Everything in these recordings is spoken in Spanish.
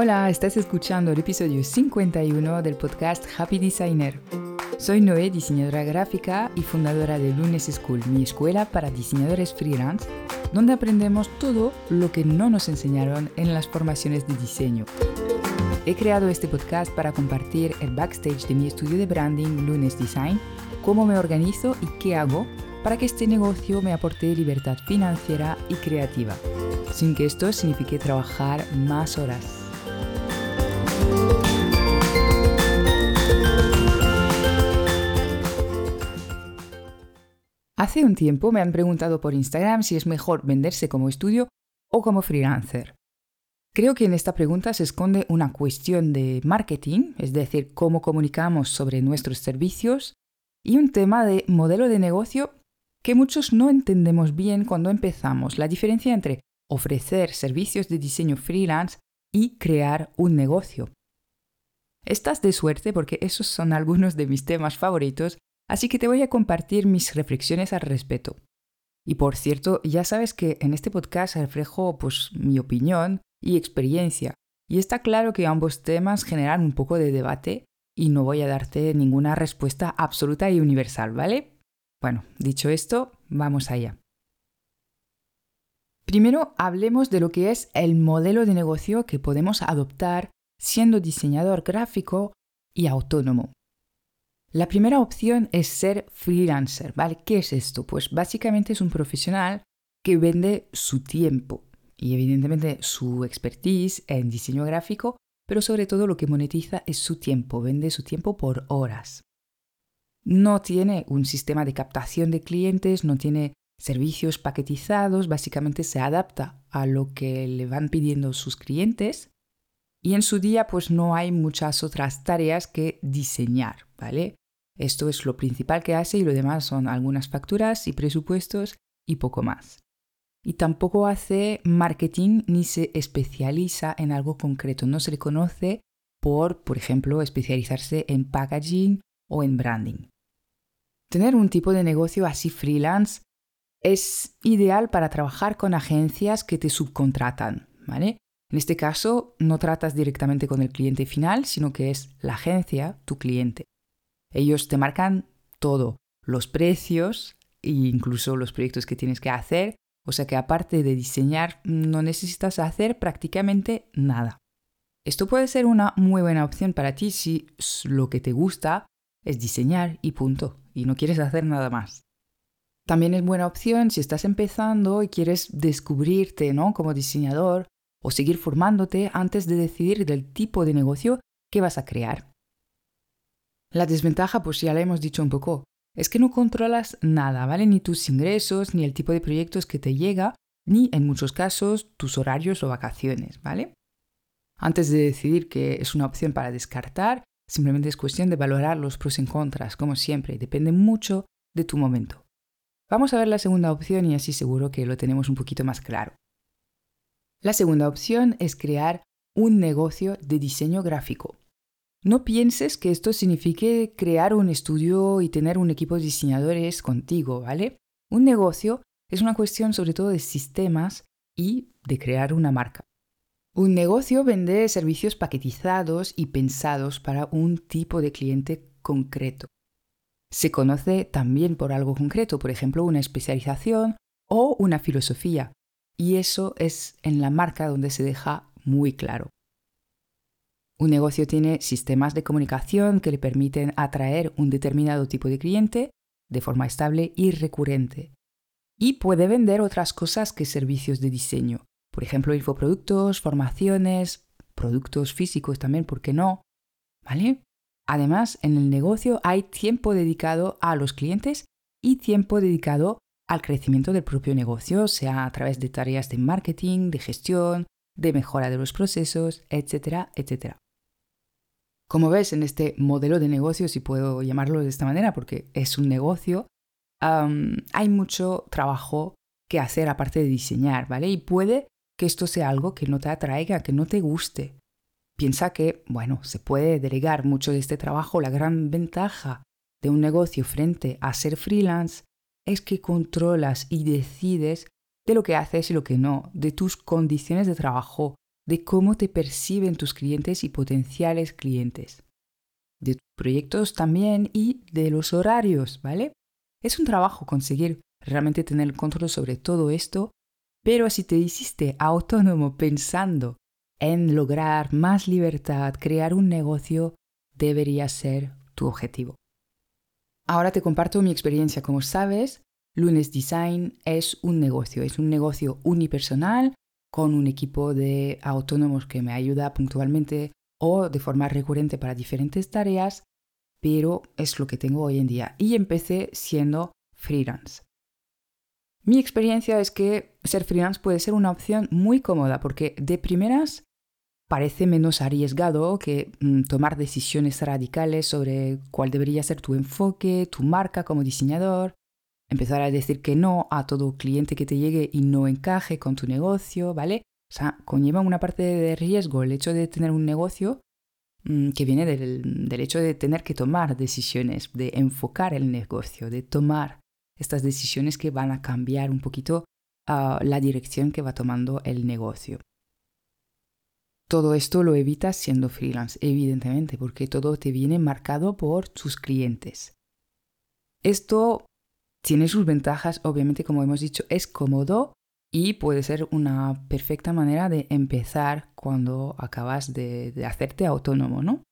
Hola, estás escuchando el episodio 51 del podcast Happy Designer. Soy Noé, diseñadora gráfica y fundadora de Lunes School, mi escuela para diseñadores freelance, donde aprendemos todo lo que no nos enseñaron en las formaciones de diseño. He creado este podcast para compartir el backstage de mi estudio de branding Lunes Design, cómo me organizo y qué hago para que este negocio me aporte libertad financiera y creativa, sin que esto signifique trabajar más horas. Hace un tiempo me han preguntado por Instagram si es mejor venderse como estudio o como freelancer. Creo que en esta pregunta se esconde una cuestión de marketing, es decir, cómo comunicamos sobre nuestros servicios, y un tema de modelo de negocio que muchos no entendemos bien cuando empezamos, la diferencia entre ofrecer servicios de diseño freelance y crear un negocio. Estás de suerte porque esos son algunos de mis temas favoritos Así que te voy a compartir mis reflexiones al respecto. Y por cierto, ya sabes que en este podcast reflejo pues, mi opinión y experiencia. Y está claro que ambos temas generan un poco de debate y no voy a darte ninguna respuesta absoluta y universal, ¿vale? Bueno, dicho esto, vamos allá. Primero hablemos de lo que es el modelo de negocio que podemos adoptar siendo diseñador gráfico y autónomo. La primera opción es ser freelancer, ¿vale? ¿Qué es esto? Pues básicamente es un profesional que vende su tiempo y evidentemente su expertise en diseño gráfico, pero sobre todo lo que monetiza es su tiempo, vende su tiempo por horas. No tiene un sistema de captación de clientes, no tiene servicios paquetizados, básicamente se adapta a lo que le van pidiendo sus clientes y en su día pues no hay muchas otras tareas que diseñar, ¿vale? Esto es lo principal que hace y lo demás son algunas facturas y presupuestos y poco más. Y tampoco hace marketing ni se especializa en algo concreto. No se le conoce por, por ejemplo, especializarse en packaging o en branding. Tener un tipo de negocio así freelance es ideal para trabajar con agencias que te subcontratan, ¿vale? En este caso, no tratas directamente con el cliente final, sino que es la agencia tu cliente. Ellos te marcan todo, los precios e incluso los proyectos que tienes que hacer, o sea que aparte de diseñar no necesitas hacer prácticamente nada. Esto puede ser una muy buena opción para ti si lo que te gusta es diseñar y punto, y no quieres hacer nada más. También es buena opción si estás empezando y quieres descubrirte ¿no? como diseñador o seguir formándote antes de decidir del tipo de negocio que vas a crear. La desventaja, pues ya la hemos dicho un poco, es que no controlas nada, ¿vale? Ni tus ingresos, ni el tipo de proyectos que te llega, ni en muchos casos tus horarios o vacaciones, ¿vale? Antes de decidir que es una opción para descartar, simplemente es cuestión de valorar los pros y contras, como siempre, depende mucho de tu momento. Vamos a ver la segunda opción y así seguro que lo tenemos un poquito más claro. La segunda opción es crear un negocio de diseño gráfico. No pienses que esto signifique crear un estudio y tener un equipo de diseñadores contigo, ¿vale? Un negocio es una cuestión sobre todo de sistemas y de crear una marca. Un negocio vende servicios paquetizados y pensados para un tipo de cliente concreto. Se conoce también por algo concreto, por ejemplo, una especialización o una filosofía, y eso es en la marca donde se deja muy claro. Un negocio tiene sistemas de comunicación que le permiten atraer un determinado tipo de cliente de forma estable y recurrente. Y puede vender otras cosas que servicios de diseño. Por ejemplo, infoproductos, formaciones, productos físicos también, ¿por qué no? ¿Vale? Además, en el negocio hay tiempo dedicado a los clientes y tiempo dedicado al crecimiento del propio negocio, sea a través de tareas de marketing, de gestión, de mejora de los procesos, etcétera, etcétera. Como ves en este modelo de negocio, si puedo llamarlo de esta manera, porque es un negocio, hay mucho trabajo que hacer aparte de diseñar, ¿vale? Y puede que esto sea algo que no te atraiga, que no te guste. Piensa que, bueno, se puede delegar mucho de este trabajo. La gran ventaja de un negocio frente a ser freelance es que controlas y decides de lo que haces y lo que no, de tus condiciones de trabajo, de cómo te perciben tus clientes y potenciales clientes, de tus proyectos también y de los horarios, ¿vale? Es un trabajo conseguir realmente tener control sobre todo esto, pero si te hiciste autónomo pensando en lograr más libertad, crear un negocio, debería ser tu objetivo. Ahora te comparto mi experiencia. Como sabes, Lunes Design es un negocio, es un negocio unipersonal con un equipo de autónomos que me ayuda puntualmente o de forma recurrente para diferentes tareas, pero es lo que tengo hoy en día. Y empecé siendo freelance. Mi experiencia es que ser freelance puede ser una opción muy cómoda porque de primeras parece menos arriesgado que mm, tomar decisiones radicales sobre cuál debería ser tu enfoque, tu marca como diseñador, empezar a decir que no a todo cliente que te llegue y no encaje con tu negocio, ¿vale? O sea, conlleva una parte de riesgo el hecho de tener un negocio mm, que viene del, hecho de tener que tomar decisiones, de enfocar el negocio, de tomar estas decisiones que van a cambiar un poquito ah, la dirección que va tomando el negocio. Todo esto lo evitas siendo freelance, evidentemente, porque todo te viene marcado por tus clientes. Esto tiene sus ventajas, obviamente, como hemos dicho, es cómodo y puede ser una perfecta manera de empezar cuando acabas de, hacerte autónomo, ¿no?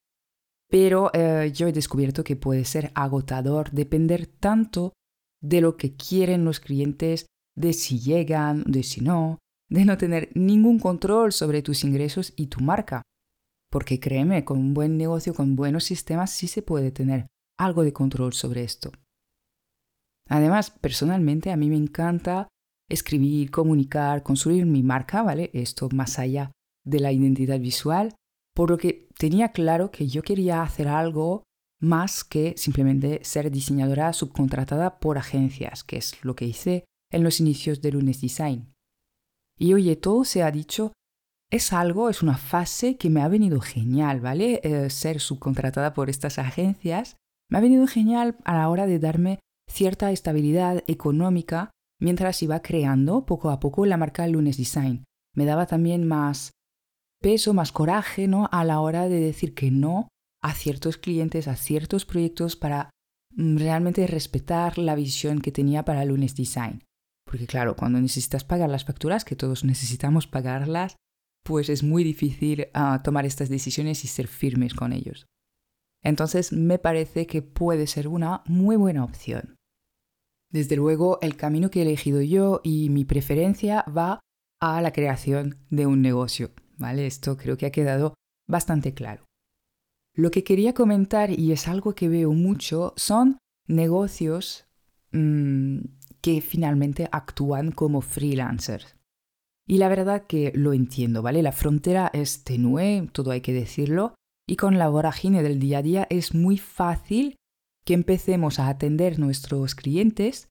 Pero eh, yo he descubierto que puede ser agotador depender tanto de lo que quieren los clientes, de si llegan, de si no, de no tener ningún control sobre tus ingresos y tu marca. Porque créeme, con un buen negocio, con buenos sistemas, sí se puede tener algo de control sobre esto. Además, personalmente a mí me encanta escribir, comunicar, construir mi marca, ¿vale? Esto más allá de la identidad visual, por lo que tenía claro que yo quería hacer algo más que simplemente ser diseñadora subcontratada por agencias, que es lo que hice en los inicios de Lunes Design. Y oye, todo se ha dicho, es algo, es una fase que me ha venido genial, ¿vale? Eh, ser subcontratada por estas agencias me ha venido genial a la hora de darme cierta estabilidad económica mientras iba creando poco a poco la marca Lunes Design. Me daba también más peso, más coraje, ¿no? A la hora de decir que no a ciertos clientes, a ciertos proyectos para mm, realmente respetar la visión que tenía para Lunes Design. Porque claro, cuando necesitas pagar las facturas, que todos necesitamos pagarlas, pues es muy difícil ah, tomar estas decisiones y ser firmes con ellos. Entonces me parece que puede ser una muy buena opción. Desde luego, el camino que he elegido yo y mi preferencia va a la creación de un negocio, ¿vale? Esto creo que ha quedado bastante claro. Lo que quería comentar, y es algo que veo mucho, son negocios mm, que finalmente actúan como freelancers. Y la verdad que lo entiendo, ¿vale? La frontera es tenue, todo hay que decirlo, y con la vorágine del día a día es muy fácil que empecemos a atender nuestros clientes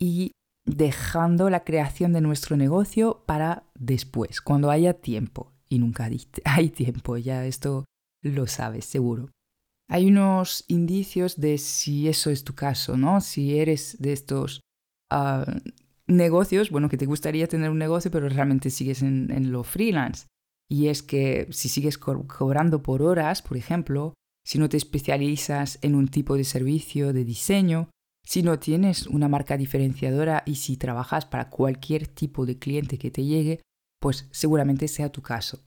y dejando la creación de nuestro negocio para después, cuando haya tiempo. Y nunca hay tiempo, ya esto lo sabes seguro. Hay unos indicios de si eso es tu caso, ¿no? Si eres de estos negocios, bueno, que te gustaría tener un negocio, pero realmente sigues en, lo freelance. Y es que si sigues cobrando por horas, por ejemplo, si no te especializas en un tipo de servicio de diseño, si no tienes una marca diferenciadora y si trabajas para cualquier tipo de cliente que te llegue, pues seguramente sea tu caso.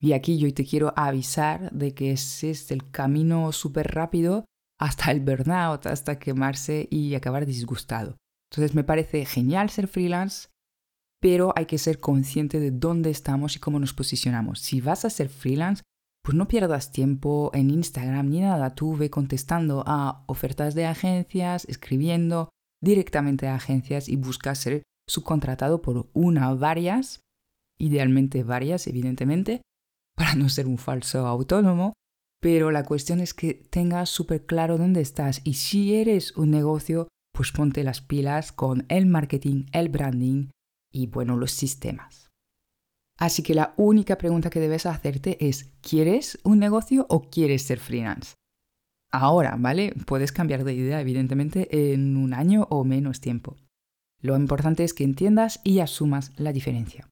Y aquí yo te quiero avisar de que ese es el camino súper rápido hasta el burnout, hasta quemarse y acabar disgustado. Entonces me parece genial ser freelance, pero hay que ser consciente de dónde estamos y cómo nos posicionamos. Si vas a ser freelance, pues no pierdas tiempo en Instagram ni nada. Tú ve contestando a ofertas de agencias, escribiendo directamente a agencias y busca ser subcontratado por una o varias, idealmente varias, evidentemente, para no ser un falso autónomo. Pero la cuestión es que tengas súper claro dónde estás y si eres un negocio, pues ponte las pilas con el marketing, el branding y bueno, los sistemas. Así que la única pregunta que debes hacerte es, ¿quieres un negocio o quieres ser freelance? Ahora, ¿vale? Puedes cambiar de idea, evidentemente, en un año o menos tiempo. Lo importante es que entiendas y asumas la diferencia.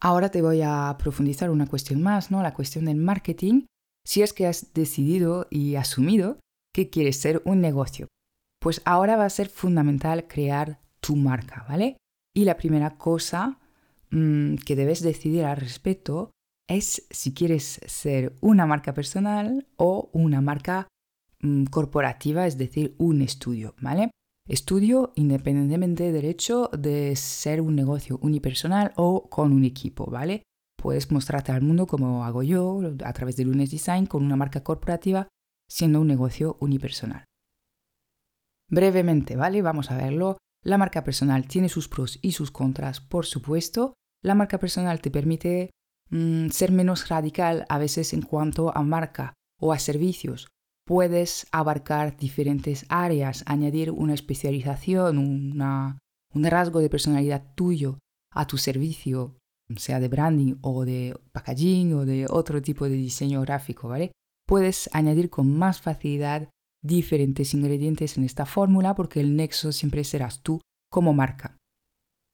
Ahora te voy a profundizar una cuestión más, ¿no? La cuestión del marketing. Si es que has decidido y asumido que quieres ser un negocio, pues ahora va a ser fundamental crear tu marca, ¿vale? Y la primera cosa mm, que debes decidir al respecto es si quieres ser una marca personal o una marca mm, corporativa, es decir, un estudio, ¿vale? Estudio independientemente del hecho de ser un negocio unipersonal o con un equipo, ¿vale? Puedes mostrarte al mundo como hago yo a través de Lunes Design con una marca corporativa siendo un negocio unipersonal. Brevemente, ¿vale? Vamos a verlo. La marca personal tiene sus pros y sus contras, por supuesto. La marca personal te permite mm, ser menos radical a veces en cuanto a marca o a servicios puedes abarcar diferentes áreas, añadir una especialización, un rasgo de personalidad tuyo a tu servicio, sea de branding o de packaging o de otro tipo de diseño gráfico, ¿vale? Puedes añadir con más facilidad diferentes ingredientes en esta fórmula porque el nexo siempre serás tú como marca.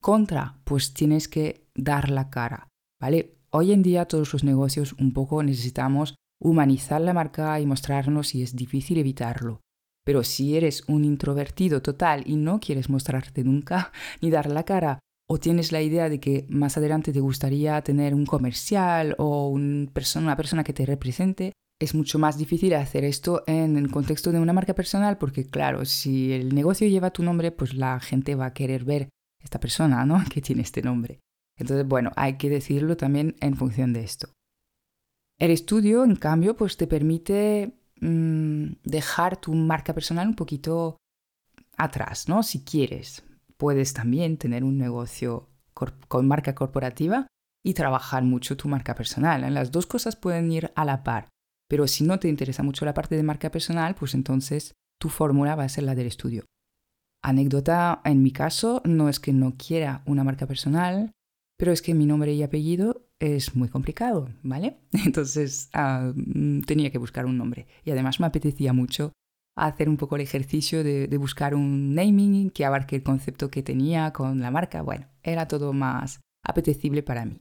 Contra, pues tienes que dar la cara, ¿vale? Hoy en día todos los negocios un poco necesitamos humanizar la marca y mostrarnos y es difícil evitarlo. Pero si eres un introvertido total y no quieres mostrarte nunca ni dar la cara, o tienes la idea de que más adelante te gustaría tener un comercial o una persona que te represente, es mucho más difícil hacer esto en el contexto de una marca personal porque claro, si el negocio lleva tu nombre, pues la gente va a querer ver esta persona, ¿no? Que tiene este nombre. Entonces, bueno, hay que decirlo también en función de esto. El estudio, en cambio, pues te permite mm, dejar tu marca personal un poquito atrás, ¿no? Si quieres. Puedes también tener un negocio con marca corporativa y trabajar mucho tu marca personal. Las dos cosas pueden ir a la par. Pero si no te interesa mucho la parte de marca personal, pues entonces tu fórmula va a ser la del estudio. Anécdota, en mi caso, no es que no quiera una marca personal, pero es que mi nombre y apellido es muy complicado, ¿vale? Entonces ah, mm, tenía que buscar un nombre. Y además me apetecía mucho hacer un poco el ejercicio de, buscar un naming que abarque el concepto que tenía con la marca. Bueno, era todo más apetecible para mí.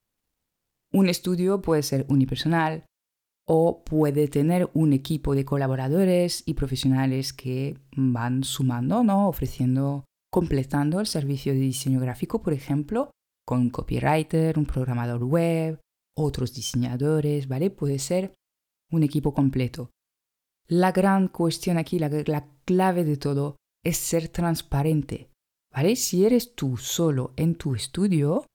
Un estudio puede ser unipersonal o puede tener un equipo de colaboradores y profesionales que van sumando, ¿no? Ofreciendo, completando el servicio de diseño gráfico, por ejemplo, con un copywriter, un programador web, otros diseñadores, ¿vale? Puede ser un equipo completo. La gran cuestión aquí, la, clave de todo, es ser transparente, ¿vale? Si eres tú solo en tu estudio,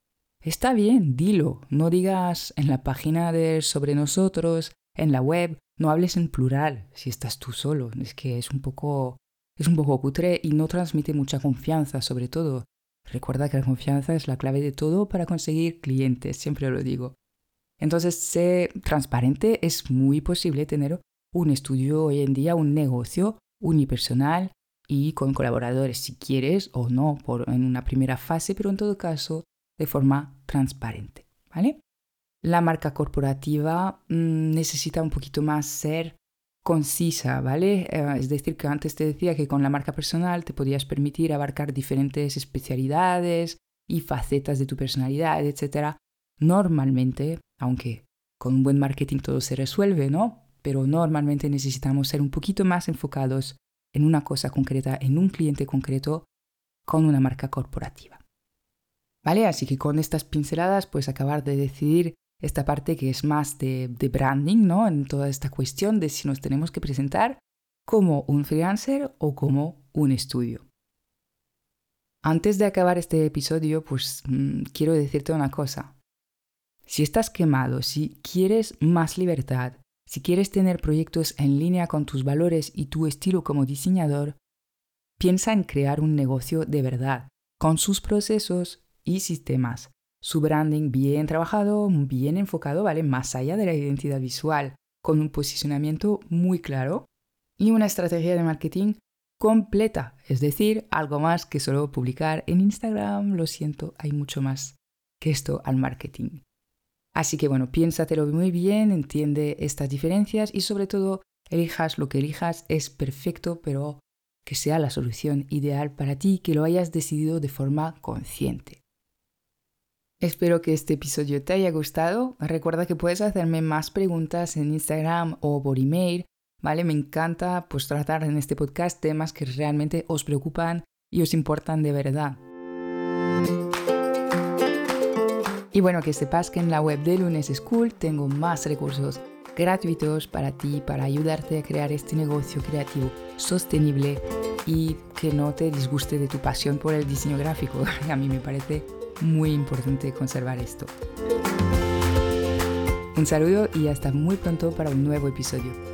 está bien, dilo, no digas en la página de sobre nosotros, en la web, no hables en plural si estás tú solo, es que es un poco es un poco cutre y no transmite mucha confianza, sobre todo Recuerda que la confianza es la clave de todo para conseguir clientes, siempre lo digo. Entonces, ser transparente es muy posible tener un estudio hoy en día, un negocio unipersonal y con colaboradores, si quieres o no, por, en una primera fase, pero en todo caso de forma transparente. ¿vale? La marca corporativa mm, necesita un poquito más ser concisa, ¿vale? Eh, es decir, que antes te decía que con la marca personal te podías permitir abarcar diferentes especialidades y facetas de tu personalidad, etc. Normalmente, aunque con un buen marketing todo se resuelve, ¿no? Pero normalmente necesitamos ser un poquito más enfocados en una cosa concreta, en un cliente concreto, con una marca corporativa. ¿Vale? Así que con estas pinceladas puedes acabar de decidir esta parte que es más de, branding, ¿no? En toda esta cuestión de si nos tenemos que presentar como un freelancer o como un estudio. Antes de acabar este episodio, pues mm, quiero decirte una cosa. Si estás quemado, si quieres más libertad, si quieres tener proyectos en línea con tus valores y tu estilo como diseñador, piensa en crear un negocio de verdad, con sus procesos y sistemas, su branding bien trabajado, bien enfocado, ¿vale? Más allá de la identidad visual, con un posicionamiento muy claro y una estrategia de marketing completa, es decir, algo más que solo publicar en Instagram, lo siento, hay mucho más que esto al marketing. Así que bueno, piénsatelo muy bien, entiende estas diferencias y sobre todo elijas lo que elijas es perfecto, pero que sea la solución ideal para ti, que lo hayas decidido de forma consciente. Espero que este episodio te haya gustado. Recuerda que puedes hacerme más preguntas en Instagram o por email. ¿Vale? Me encanta pues tratar en este podcast temas que realmente os preocupan y os importan de verdad. Y bueno, que sepas que en la web de Lunes School tengo más recursos gratuitos para ti, para ayudarte a crear este negocio creativo sostenible y que no te disguste de tu pasión por el diseño gráfico. A mí me parece muy importante conservar esto. Un saludo y hasta muy pronto para un nuevo episodio.